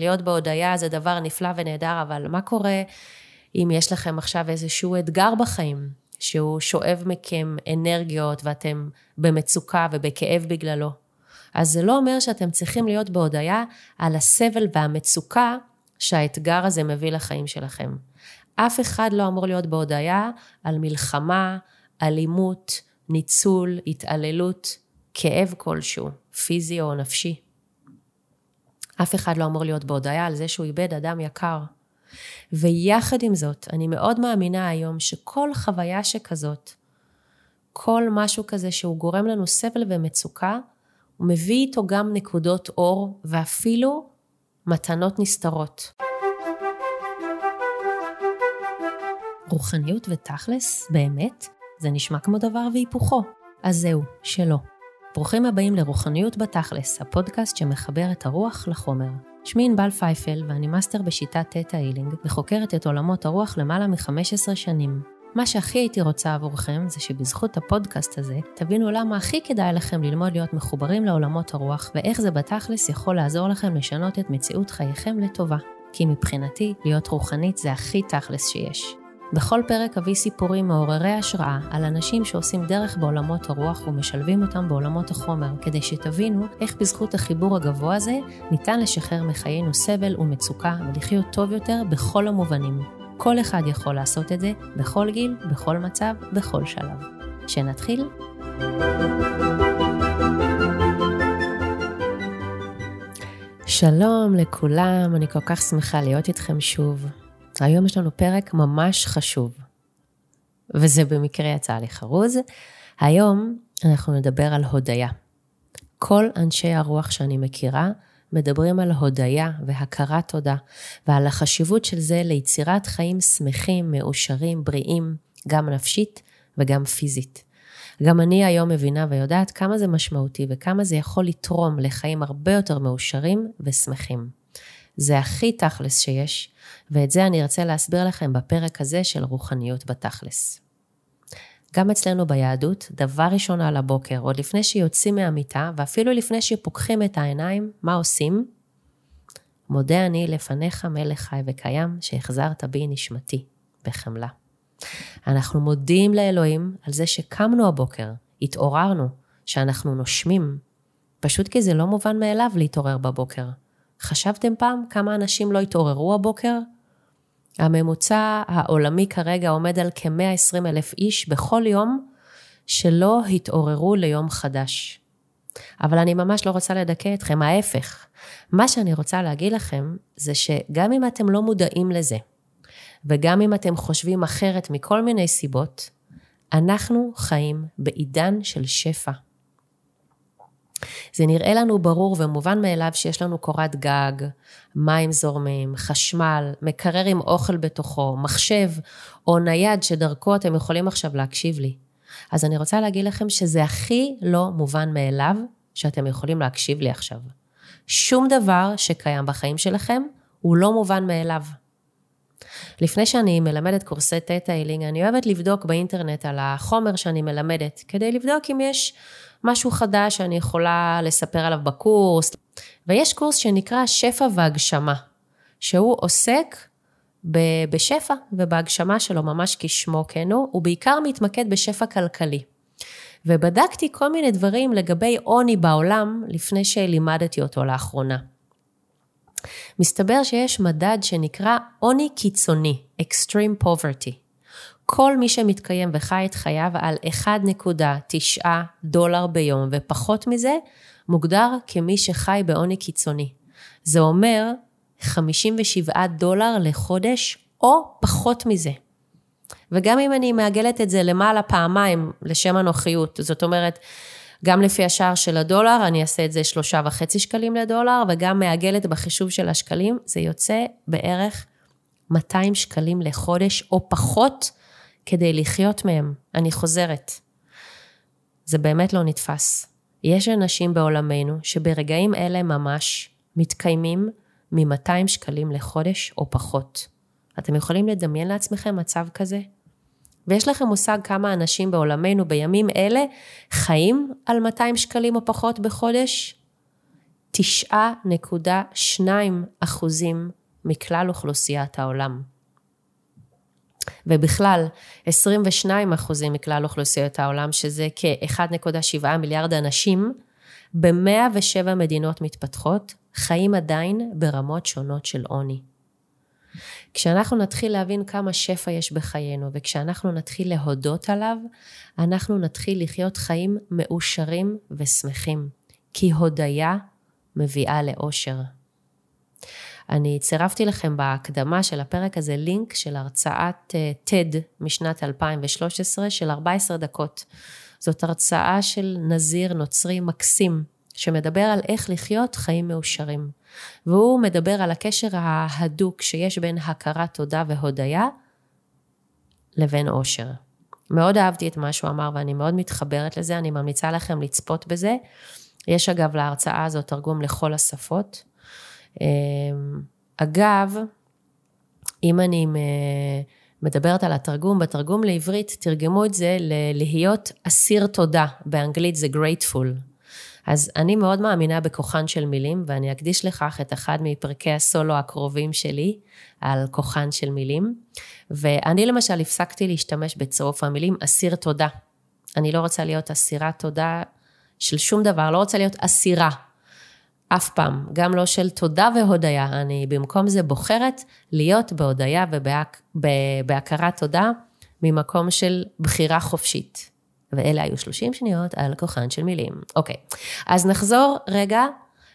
להיות בהודיה זה דבר נפלא ונהדר, אבל מה קורה אם יש לכם עכשיו איזשהו אתגר בחיים, שהוא שואב מכם אנרגיות ואתם במצוקה ובכאב בגללו? אז זה לא אומר שאתם צריכים להיות בהודיה על הסבל והמצוקה שהאתגר הזה מביא לחיים שלכם. אף אחד לא אמור להיות בהודיה על מלחמה, אלימות, ניצול, התעללות, כאב כלשהו, פיזי או נפשי. אף אחד לא אמור להיות בהודיה על זה שהוא איבד אדם יקר. ויחד עם זאת, אני מאוד מאמינה היום שכל חוויה שכזאת, כל משהו כזה שהוא גורם לנו סבל ומצוקה, הוא מביא איתו גם נקודות אור ואפילו מתנות נסתרות. רוחניות ותכלס, באמת, זה נשמע כמו דבר והיפוכו. אז זהו, שלא. ברוכים הבאים לרוחניות בתכלס, הפודקאסט שמחבר את הרוח לחומר. שמי ענבל פייפל ואני מאסטר בשיטת Theta Healing וחוקרת את עולמות הרוח למעלה מ-15 שנים. מה שהכי הייתי רוצה עבורכם זה שבזכות הפודקאסט הזה תבינו למה הכי כדאי לכם ללמוד להיות מחוברים לעולמות הרוח ואיך זה בתכלס יכול לעזור לכם לשנות את מציאות חייכם לטובה. כי מבחינתי, להיות רוחנית זה הכי תכלס שיש. בכל פרק אביא סיפורים מעוררי השראה על אנשים שעושים דרך בעולמות הרוח ומשלבים אותם בעולמות החומר, כדי שתבינו איך בזכות החיבור הגבוה הזה ניתן לשחרר מחיינו סבל ומצוקה ולחיות טוב יותר בכל המובנים. כל אחד יכול לעשות את זה, בכל גיל, בכל מצב, בכל שלב. שנתחיל? שלום לכולם, אני כל כך שמחה להיות איתכם שוב. היום יש לנו פרק ממש חשוב, וזה במקרה יצא לי חרוז. היום אנחנו נדבר על הודיה. כל אנשי הרוח שאני מכירה מדברים על הודיה והכרת תודה, ועל החשיבות של זה ליצירת חיים שמחים, מאושרים, בריאים, גם נפשית וגם פיזית. גם אני היום מבינה ויודעת כמה זה משמעותי וכמה זה יכול לתרום לחיים הרבה יותר מאושרים ושמחים. זה הכי תכלס שיש, ואת זה אני ארצה להסביר לכם בפרק הזה של רוחניות בתכלס. גם אצלנו ביהדות, דבר ראשון על הבוקר, עוד לפני שיוצאים מהמיטה, ואפילו לפני שפוקחים את העיניים, מה עושים? מודה אני לפניך מלך חי וקיים, שהחזרת בי נשמתי, בחמלה. אנחנו מודים לאלוהים על זה שקמנו הבוקר, התעוררנו, שאנחנו נושמים, פשוט כי זה לא מובן מאליו להתעורר בבוקר. חשבתם פעם כמה אנשים לא התעוררו הבוקר? הממוצע העולמי כרגע עומד על כ-120 אלף איש בכל יום שלא התעוררו ליום חדש. אבל אני ממש לא רוצה לדכא אתכם, ההפך. מה שאני רוצה להגיד לכם זה שגם אם אתם לא מודעים לזה, וגם אם אתם חושבים אחרת מכל מיני סיבות, אנחנו חיים בעידן של שפע. זה נראה לנו ברור ומובן מאליו שיש לנו קורת גג, מים זורמים, חשמל, מקרר עם אוכל בתוכו, מחשב או נייד שדרכו אתם יכולים עכשיו להקשיב לי. אז אני רוצה להגיד לכם שזה הכי לא מובן מאליו שאתם יכולים להקשיב לי עכשיו. שום דבר שקיים בחיים שלכם הוא לא מובן מאליו. לפני שאני מלמדת קורסי תטא הילינג, אני אוהבת לבדוק באינטרנט על החומר שאני מלמדת, כדי לבדוק אם יש משהו חדש שאני יכולה לספר עליו בקורס. ויש קורס שנקרא שפע והגשמה, שהוא עוסק בשפע ובהגשמה שלו, ממש כשמו כן הוא, הוא בעיקר מתמקד בשפע כלכלי. ובדקתי כל מיני דברים לגבי עוני בעולם לפני שלימדתי אותו לאחרונה. מסתבר שיש מדד שנקרא עוני קיצוני, extreme poverty. כל מי שמתקיים וחי את חייו על 1.9 דולר ביום ופחות מזה, מוגדר כמי שחי בעוני קיצוני. זה אומר 57 דולר לחודש או פחות מזה. וגם אם אני מעגלת את זה למעלה פעמיים לשם הנוחיות, זאת אומרת, גם לפי השער של הדולר, אני אעשה את זה שלושה וחצי שקלים לדולר, וגם מעגלת בחישוב של השקלים, זה יוצא בערך 200 שקלים לחודש או פחות כדי לחיות מהם. אני חוזרת. זה באמת לא נתפס. יש אנשים בעולמנו שברגעים אלה ממש מתקיימים מ-200 שקלים לחודש או פחות. אתם יכולים לדמיין לעצמכם מצב כזה? ויש לכם מושג כמה אנשים בעולמנו בימים אלה חיים על 200 שקלים או פחות בחודש? 9.2 אחוזים מכלל אוכלוסיית העולם. ובכלל, 22 אחוזים מכלל אוכלוסיות העולם, שזה כ-1.7 מיליארד אנשים, ב-107 מדינות מתפתחות, חיים עדיין ברמות שונות של עוני. כשאנחנו נתחיל להבין כמה שפע יש בחיינו, וכשאנחנו נתחיל להודות עליו, אנחנו נתחיל לחיות חיים מאושרים ושמחים. כי הודיה מביאה לאושר. אני צירפתי לכם בהקדמה של הפרק הזה לינק של הרצאת TED אה, משנת 2013 של 14 דקות. זאת הרצאה של נזיר נוצרי מקסים, שמדבר על איך לחיות חיים מאושרים. והוא מדבר על הקשר ההדוק שיש בין הכרת תודה והודיה לבין אושר. מאוד אהבתי את מה שהוא אמר ואני מאוד מתחברת לזה, אני ממליצה לכם לצפות בזה. יש אגב להרצאה הזאת תרגום לכל השפות. אמ, אגב, אם אני מדברת על התרגום, בתרגום לעברית תרגמו את זה ללהיות אסיר תודה, באנגלית זה grateful. אז אני מאוד מאמינה בכוחן של מילים, ואני אקדיש לכך את אחד מפרקי הסולו הקרובים שלי, על כוחן של מילים. ואני למשל הפסקתי להשתמש בצירוף המילים אסיר תודה. אני לא רוצה להיות אסירת תודה של שום דבר, לא רוצה להיות אסירה. אף פעם, גם לא של תודה והודיה. אני במקום זה בוחרת להיות בהודיה ובהכרת תודה ממקום של בחירה חופשית. ואלה היו 30 שניות על כוחן של מילים. אוקיי, אז נחזור רגע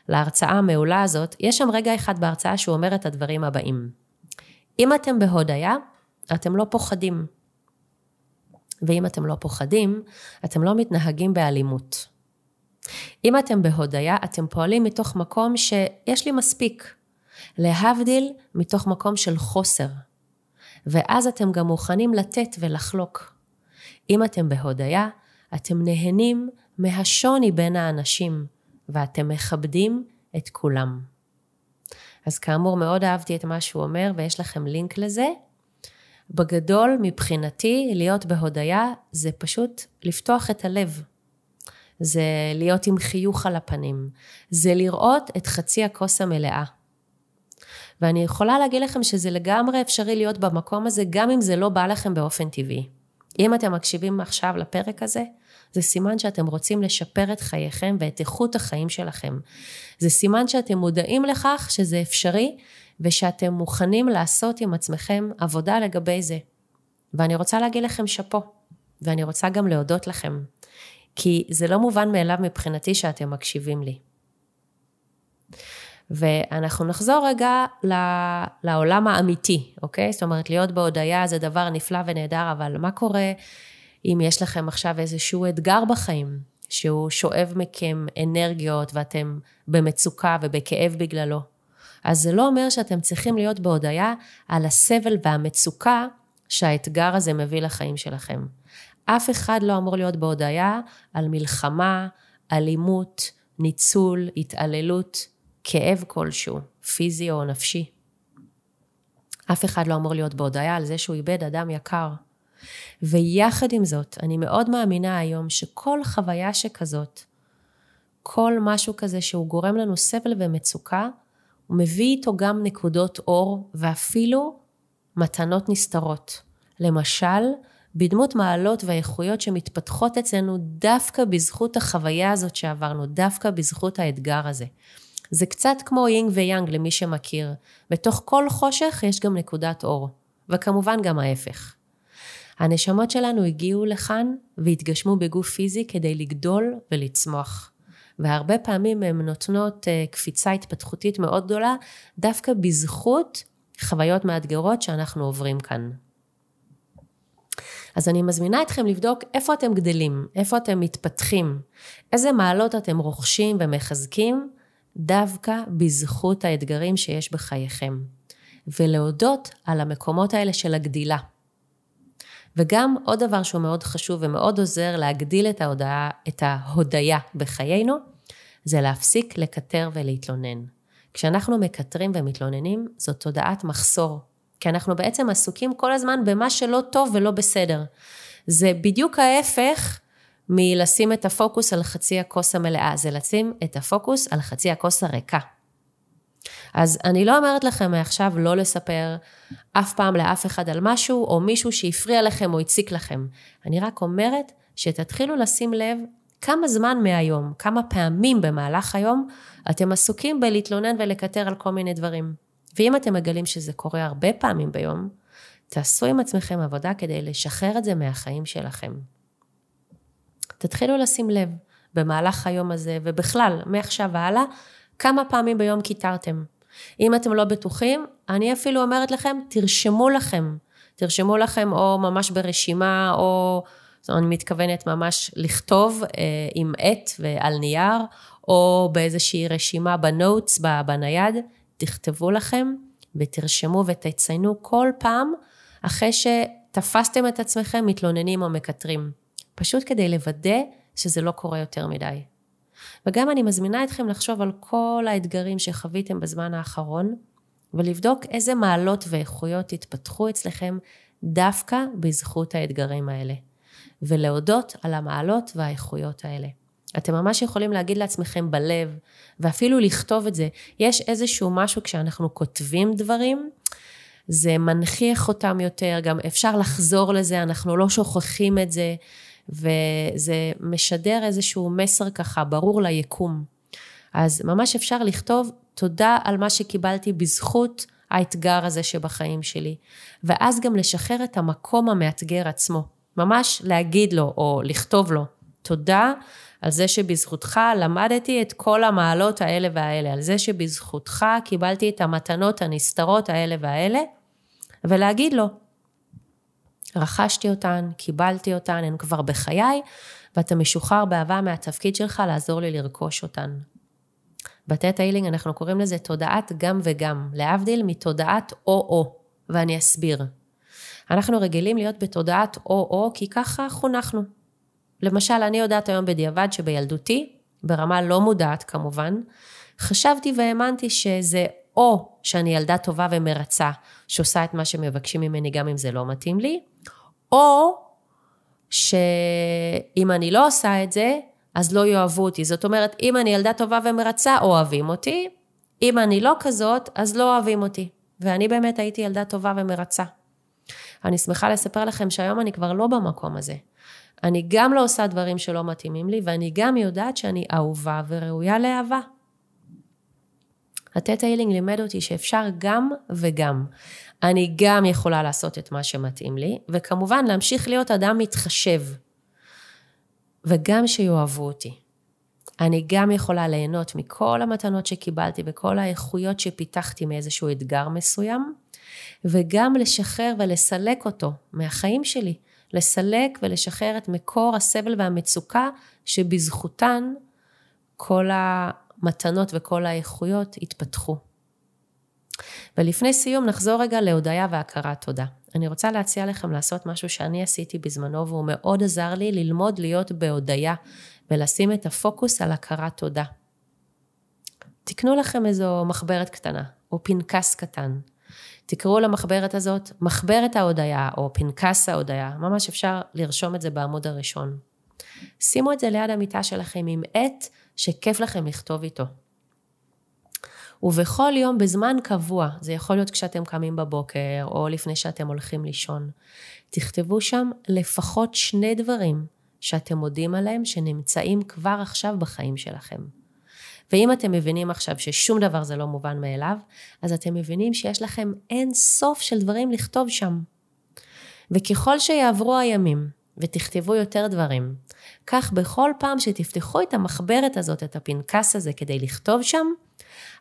להרצאה המעולה הזאת. יש שם רגע אחד בהרצאה שהוא אומר את הדברים הבאים. אם אתם בהודיה, אתם לא פוחדים. ואם אתם לא פוחדים, אתם לא מתנהגים באלימות. אם אתם בהודיה, אתם פועלים מתוך מקום שיש לי מספיק. להבדיל מתוך מקום של חוסר. ואז אתם גם מוכנים לתת ולחלוק. אם אתם בהודיה, אתם נהנים מהשוני בין האנשים, ואתם מכבדים את כולם. אז כאמור, מאוד אהבתי את מה שהוא אומר, ויש לכם לינק לזה. בגדול, מבחינתי, להיות בהודיה זה פשוט לפתוח את הלב. זה להיות עם חיוך על הפנים. זה לראות את חצי הכוס המלאה. ואני יכולה להגיד לכם שזה לגמרי אפשרי להיות במקום הזה, גם אם זה לא בא לכם באופן טבעי. אם אתם מקשיבים עכשיו לפרק הזה, זה סימן שאתם רוצים לשפר את חייכם ואת איכות החיים שלכם. זה סימן שאתם מודעים לכך שזה אפשרי ושאתם מוכנים לעשות עם עצמכם עבודה לגבי זה. ואני רוצה להגיד לכם שאפו, ואני רוצה גם להודות לכם, כי זה לא מובן מאליו מבחינתי שאתם מקשיבים לי. ואנחנו נחזור רגע לעולם האמיתי, אוקיי? זאת אומרת, להיות בהודיה זה דבר נפלא ונהדר, אבל מה קורה אם יש לכם עכשיו איזשהו אתגר בחיים, שהוא שואב מכם אנרגיות ואתם במצוקה ובכאב בגללו? אז זה לא אומר שאתם צריכים להיות בהודיה על הסבל והמצוקה שהאתגר הזה מביא לחיים שלכם. אף אחד לא אמור להיות בהודיה על מלחמה, אלימות, ניצול, התעללות. כאב כלשהו, פיזי או נפשי. אף אחד לא אמור להיות בהודיה על זה שהוא איבד אדם יקר. ויחד עם זאת, אני מאוד מאמינה היום שכל חוויה שכזאת, כל משהו כזה שהוא גורם לנו סבל ומצוקה, הוא מביא איתו גם נקודות אור ואפילו מתנות נסתרות. למשל, בדמות מעלות ואיכויות שמתפתחות אצלנו דווקא בזכות החוויה הזאת שעברנו, דווקא בזכות האתגר הזה. זה קצת כמו יינג ויאנג למי שמכיר. בתוך כל חושך יש גם נקודת אור, וכמובן גם ההפך. הנשמות שלנו הגיעו לכאן והתגשמו בגוף פיזי כדי לגדול ולצמוח. והרבה פעמים הן נותנות אה, קפיצה התפתחותית מאוד גדולה, דווקא בזכות חוויות מאתגרות שאנחנו עוברים כאן. אז אני מזמינה אתכם לבדוק איפה אתם גדלים, איפה אתם מתפתחים, איזה מעלות אתם רוכשים ומחזקים, דווקא בזכות האתגרים שיש בחייכם, ולהודות על המקומות האלה של הגדילה. וגם עוד דבר שהוא מאוד חשוב ומאוד עוזר להגדיל את, ההודעה, את ההודיה בחיינו, זה להפסיק לקטר ולהתלונן. כשאנחנו מקטרים ומתלוננים, זאת תודעת מחסור. כי אנחנו בעצם עסוקים כל הזמן במה שלא טוב ולא בסדר. זה בדיוק ההפך מלשים את הפוקוס על חצי הכוס המלאה, זה לשים את הפוקוס על חצי הכוס הריקה. אז אני לא אומרת לכם מעכשיו לא לספר אף פעם לאף אחד על משהו, או מישהו שהפריע לכם או הציק לכם. אני רק אומרת שתתחילו לשים לב כמה זמן מהיום, כמה פעמים במהלך היום, אתם עסוקים בלהתלונן ולקטר על כל מיני דברים. ואם אתם מגלים שזה קורה הרבה פעמים ביום, תעשו עם עצמכם עבודה כדי לשחרר את זה מהחיים שלכם. תתחילו לשים לב במהלך היום הזה, ובכלל, מעכשיו והלאה, כמה פעמים ביום קיטרתם. אם אתם לא בטוחים, אני אפילו אומרת לכם, תרשמו לכם. תרשמו לכם או ממש ברשימה, או, אני מתכוונת ממש לכתוב אה, עם עט ועל נייר, או באיזושהי רשימה בנוטס, בנייד, תכתבו לכם ותרשמו ותציינו כל פעם אחרי שתפסתם את עצמכם מתלוננים או מקטרים. פשוט כדי לוודא שזה לא קורה יותר מדי. וגם אני מזמינה אתכם לחשוב על כל האתגרים שחוויתם בזמן האחרון, ולבדוק איזה מעלות ואיכויות התפתחו אצלכם דווקא בזכות האתגרים האלה, ולהודות על המעלות והאיכויות האלה. אתם ממש יכולים להגיד לעצמכם בלב, ואפילו לכתוב את זה. יש איזשהו משהו כשאנחנו כותבים דברים, זה מנכיח אותם יותר, גם אפשר לחזור לזה, אנחנו לא שוכחים את זה. וזה משדר איזשהו מסר ככה ברור ליקום. אז ממש אפשר לכתוב תודה על מה שקיבלתי בזכות האתגר הזה שבחיים שלי, ואז גם לשחרר את המקום המאתגר עצמו. ממש להגיד לו או לכתוב לו תודה על זה שבזכותך למדתי את כל המעלות האלה והאלה, על זה שבזכותך קיבלתי את המתנות הנסתרות האלה והאלה, ולהגיד לו רכשתי אותן, קיבלתי אותן, הן כבר בחיי, ואתה משוחרר באהבה מהתפקיד שלך לעזור לי לרכוש אותן. בתת הילינג אנחנו קוראים לזה תודעת גם וגם, להבדיל מתודעת או-או, ואני אסביר. אנחנו רגילים להיות בתודעת או-או כי ככה חונכנו. למשל, אני יודעת היום בדיעבד שבילדותי, ברמה לא מודעת כמובן, חשבתי והאמנתי שזה או שאני ילדה טובה ומרצה, שעושה את מה שמבקשים ממני גם אם זה לא מתאים לי, או שאם אני לא עושה את זה, אז לא יאהבו אותי. זאת אומרת, אם אני ילדה טובה ומרצה, אוהבים אותי, אם אני לא כזאת, אז לא אוהבים אותי. ואני באמת הייתי ילדה טובה ומרצה. אני שמחה לספר לכם שהיום אני כבר לא במקום הזה. אני גם לא עושה דברים שלא מתאימים לי, ואני גם יודעת שאני אהובה וראויה לאהבה. התטא הילינג לימד אותי שאפשר גם וגם. אני גם יכולה לעשות את מה שמתאים לי, וכמובן להמשיך להיות אדם מתחשב, וגם שיאהבו אותי. אני גם יכולה ליהנות מכל המתנות שקיבלתי וכל האיכויות שפיתחתי מאיזשהו אתגר מסוים, וגם לשחרר ולסלק אותו מהחיים שלי. לסלק ולשחרר את מקור הסבל והמצוקה שבזכותן כל המתנות וכל האיכויות התפתחו. ולפני סיום נחזור רגע להודיה והכרת תודה. אני רוצה להציע לכם לעשות משהו שאני עשיתי בזמנו והוא מאוד עזר לי ללמוד להיות בהודיה ולשים את הפוקוס על הכרת תודה. תקנו לכם איזו מחברת קטנה או פנקס קטן. תקראו למחברת הזאת מחברת ההודיה או פנקס ההודיה, ממש אפשר לרשום את זה בעמוד הראשון. שימו את זה ליד המיטה שלכם עם עט שכיף לכם לכתוב איתו. ובכל יום בזמן קבוע, זה יכול להיות כשאתם קמים בבוקר או לפני שאתם הולכים לישון, תכתבו שם לפחות שני דברים שאתם מודים עליהם שנמצאים כבר עכשיו בחיים שלכם. ואם אתם מבינים עכשיו ששום דבר זה לא מובן מאליו, אז אתם מבינים שיש לכם אין סוף של דברים לכתוב שם. וככל שיעברו הימים ותכתבו יותר דברים, כך בכל פעם שתפתחו את המחברת הזאת, את הפנקס הזה כדי לכתוב שם,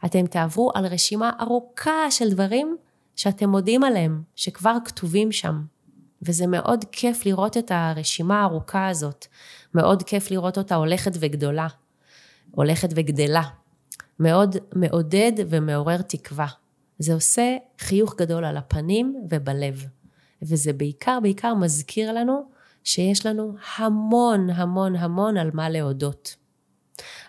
אתם תעברו על רשימה ארוכה של דברים שאתם מודים עליהם, שכבר כתובים שם. וזה מאוד כיף לראות את הרשימה הארוכה הזאת. מאוד כיף לראות אותה הולכת וגדולה. הולכת וגדלה. מאוד מעודד ומעורר תקווה. זה עושה חיוך גדול על הפנים ובלב. וזה בעיקר בעיקר מזכיר לנו שיש לנו המון המון המון על מה להודות.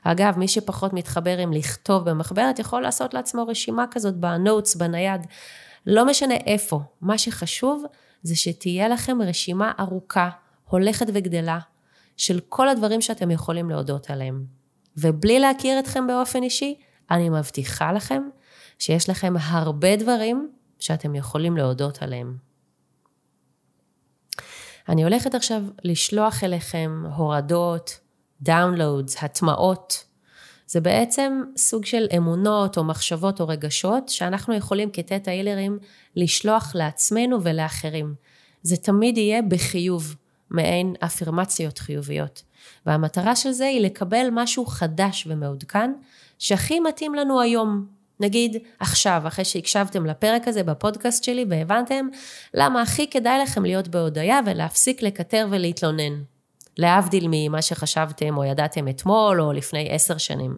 אגב, מי שפחות מתחבר עם לכתוב במחברת יכול לעשות לעצמו רשימה כזאת בנוטס, בנייד. לא משנה איפה, מה שחשוב זה שתהיה לכם רשימה ארוכה, הולכת וגדלה, של כל הדברים שאתם יכולים להודות עליהם. ובלי להכיר אתכם באופן אישי, אני מבטיחה לכם שיש לכם הרבה דברים שאתם יכולים להודות עליהם. אני הולכת עכשיו לשלוח אליכם הורדות, downloads, הטמעות. זה בעצם סוג של אמונות או מחשבות או רגשות שאנחנו יכולים כ Theta Healer ים לשלוח לעצמנו ולאחרים. זה תמיד יהיה בחיוב, מעין אפירמציות חיוביות. והמטרה של זה היא לקבל משהו חדש ומעודכן, שהכי מתאים לנו היום. נגיד עכשיו, אחרי שהקשבתם לפרק הזה בפודקאסט שלי והבנתם למה הכי כדאי לכם להיות בהודיה ולהפסיק לקטר ולהתלונן. להבדיל ממה שחשבתם או ידעתם אתמול או לפני עשר שנים.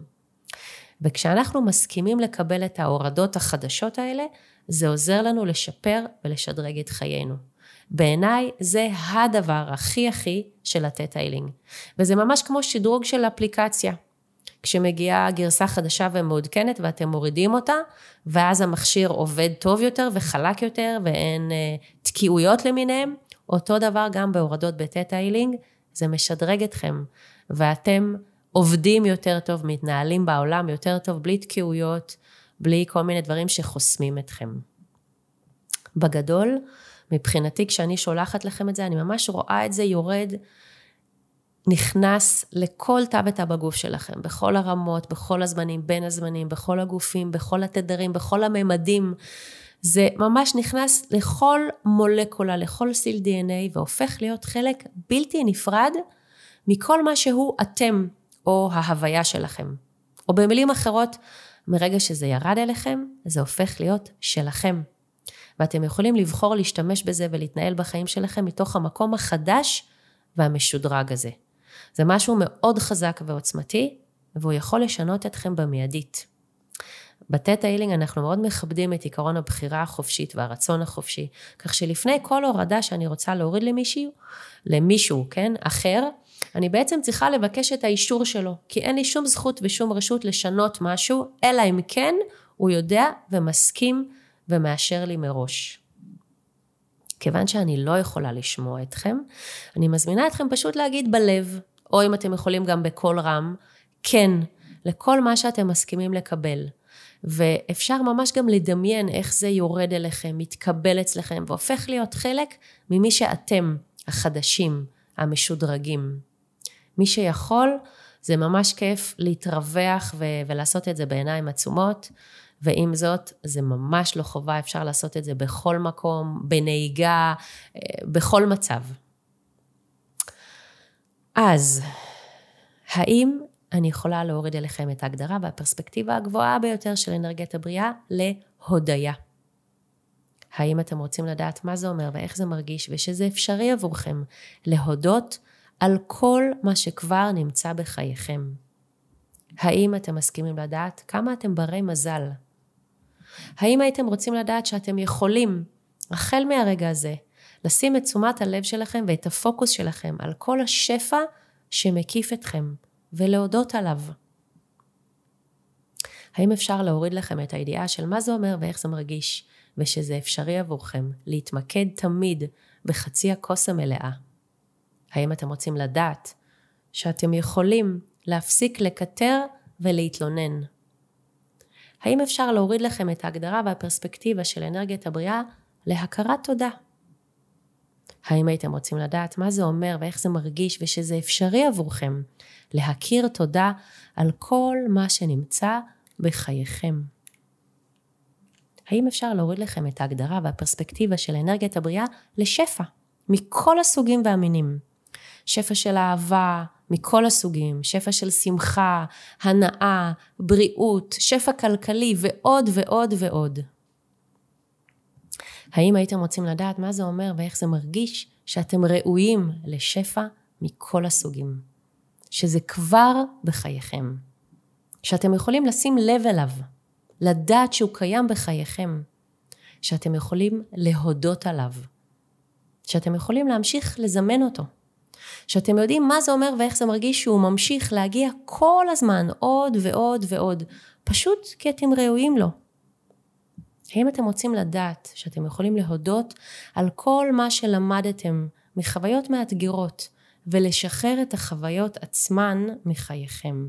וכשאנחנו מסכימים לקבל את ההורדות החדשות האלה, זה עוזר לנו לשפר ולשדרג את חיינו. בעיניי זה הדבר הכי הכי של לתת איילינג. וזה ממש כמו שדרוג של אפליקציה. כשמגיעה גרסה חדשה ומעודכנת ואתם מורידים אותה, ואז המכשיר עובד טוב יותר וחלק יותר ואין אה, תקיעויות למיניהם, אותו דבר גם בהורדות בטטה איילינג, זה משדרג אתכם, ואתם עובדים יותר טוב, מתנהלים בעולם יותר טוב, בלי תקיעויות, בלי כל מיני דברים שחוסמים אתכם. בגדול, מבחינתי כשאני שולחת לכם את זה, אני ממש רואה את זה יורד, נכנס לכל תא ותא בגוף שלכם, בכל הרמות, בכל הזמנים, בין הזמנים, בכל הגופים, בכל התדרים, בכל הממדים. זה ממש נכנס לכל מולקולה, לכל סיל DNA, והופך להיות חלק בלתי נפרד מכל מה שהוא אתם, או ההוויה שלכם. או במילים אחרות, מרגע שזה ירד אליכם, זה הופך להיות שלכם. ואתם יכולים לבחור להשתמש בזה ולהתנהל בחיים שלכם מתוך המקום החדש והמשודרג הזה. זה משהו מאוד חזק ועוצמתי, והוא יכול לשנות אתכם במיידית. בטטה הילינג אנחנו מאוד מכבדים את עקרון הבחירה החופשית והרצון החופשי, כך שלפני כל הורדה שאני רוצה להוריד למישהו, למישהו, כן, אחר, אני בעצם צריכה לבקש את האישור שלו, כי אין לי שום זכות ושום רשות לשנות משהו, אלא אם כן הוא יודע ומסכים ומאשר לי מראש. כיוון שאני לא יכולה לשמוע אתכם, אני מזמינה אתכם פשוט להגיד בלב, או אם אתם יכולים גם בקול רם, כן, לכל מה שאתם מסכימים לקבל. ואפשר ממש גם לדמיין איך זה יורד אליכם, מתקבל אצלכם, והופך להיות חלק ממי שאתם, החדשים, המשודרגים. מי שיכול, זה ממש כיף להתרווח ו- ולעשות את זה בעיניים עצומות. ועם זאת, זה ממש לא חובה, אפשר לעשות את זה בכל מקום, בנהיגה, אה, בכל מצב. אז, האם אני יכולה להוריד אליכם את ההגדרה והפרספקטיבה הגבוהה ביותר של אנרגיית הבריאה להודיה? האם אתם רוצים לדעת מה זה אומר ואיך זה מרגיש ושזה אפשרי עבורכם להודות על כל מה שכבר נמצא בחייכם? האם אתם מסכימים לדעת כמה אתם ברי מזל האם הייתם רוצים לדעת שאתם יכולים, החל מהרגע הזה, לשים את תשומת הלב שלכם ואת הפוקוס שלכם על כל השפע שמקיף אתכם, ולהודות עליו? האם אפשר להוריד לכם את הידיעה של מה זה אומר ואיך זה מרגיש, ושזה אפשרי עבורכם להתמקד תמיד בחצי הכוס המלאה? האם אתם רוצים לדעת שאתם יכולים להפסיק לקטר ולהתלונן? האם אפשר להוריד לכם את ההגדרה והפרספקטיבה של אנרגיית הבריאה להכרת תודה? האם הייתם רוצים לדעת מה זה אומר ואיך זה מרגיש ושזה אפשרי עבורכם להכיר תודה על כל מה שנמצא בחייכם? האם אפשר להוריד לכם את ההגדרה והפרספקטיבה של אנרגיית הבריאה לשפע, מכל הסוגים והמינים? שפע של אהבה, מכל הסוגים, שפע של שמחה, הנאה, בריאות, שפע כלכלי ועוד ועוד ועוד. האם הייתם רוצים לדעת מה זה אומר ואיך זה מרגיש שאתם ראויים לשפע מכל הסוגים? שזה כבר בחייכם. שאתם יכולים לשים לב אליו, לדעת שהוא קיים בחייכם, שאתם יכולים להודות עליו, שאתם יכולים להמשיך לזמן אותו. שאתם יודעים מה זה אומר ואיך זה מרגיש שהוא ממשיך להגיע כל הזמן עוד ועוד ועוד, פשוט כי אתם ראויים לו. האם אתם רוצים לדעת שאתם יכולים להודות על כל מה שלמדתם מחוויות מאתגרות ולשחרר את החוויות עצמן מחייכם.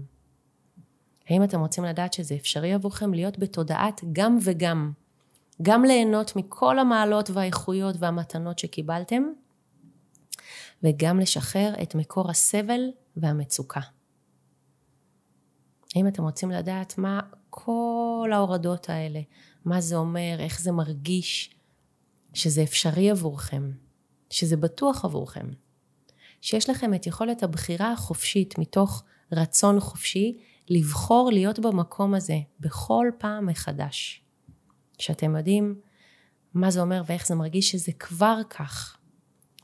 האם אתם רוצים לדעת שזה אפשרי עבורכם להיות בתודעת גם וגם? גם ליהנות מכל המעלות והאיכויות והמתנות שקיבלתם, וגם לשחרר את מקור הסבל והמצוקה. האם אתם רוצים לדעת מה כל ההורדות האלה, מה זה אומר, איך זה מרגיש, שזה אפשרי עבורכם, שזה בטוח עבורכם, שיש לכם את יכולת הבחירה החופשית מתוך רצון חופשי לבחור להיות במקום הזה בכל פעם מחדש. שאתם יודעים מה זה אומר ואיך זה מרגיש שזה כבר כך.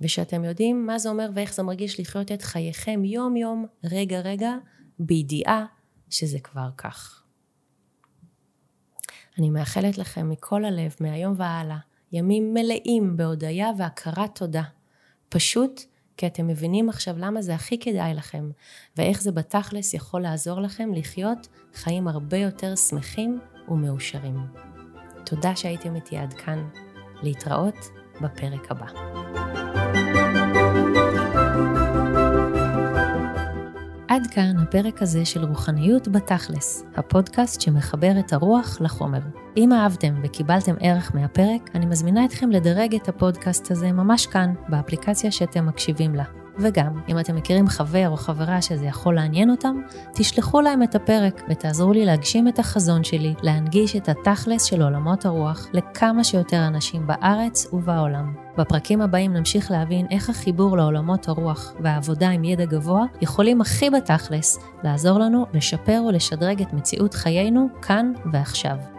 ושאתם יודעים מה זה אומר ואיך זה מרגיש לחיות את חייכם יום יום, רגע רגע, בידיעה שזה כבר כך. אני מאחלת לכם מכל הלב, מהיום והלאה, ימים מלאים בהודיה והכרת תודה. פשוט כי אתם מבינים עכשיו למה זה הכי כדאי לכם, ואיך זה בתכלס יכול לעזור לכם לחיות חיים הרבה יותר שמחים ומאושרים. תודה שהייתם איתי עד כאן. להתראות בפרק הבא. עד כאן הפרק הזה של רוחניות בתכלס, הפודקאסט שמחבר את הרוח לחומר. אם אהבתם וקיבלתם ערך מהפרק, אני מזמינה אתכם לדרג את הפודקאסט הזה ממש כאן, באפליקציה שאתם מקשיבים לה. וגם, אם אתם מכירים חבר או חברה שזה יכול לעניין אותם, תשלחו להם את הפרק ותעזרו לי להגשים את החזון שלי, להנגיש את התכלס של עולמות הרוח לכמה שיותר אנשים בארץ ובעולם. בפרקים הבאים נמשיך להבין איך החיבור לעולמות הרוח והעבודה עם ידע גבוה יכולים הכי בתכלס לעזור לנו לשפר ולשדרג את מציאות חיינו כאן ועכשיו.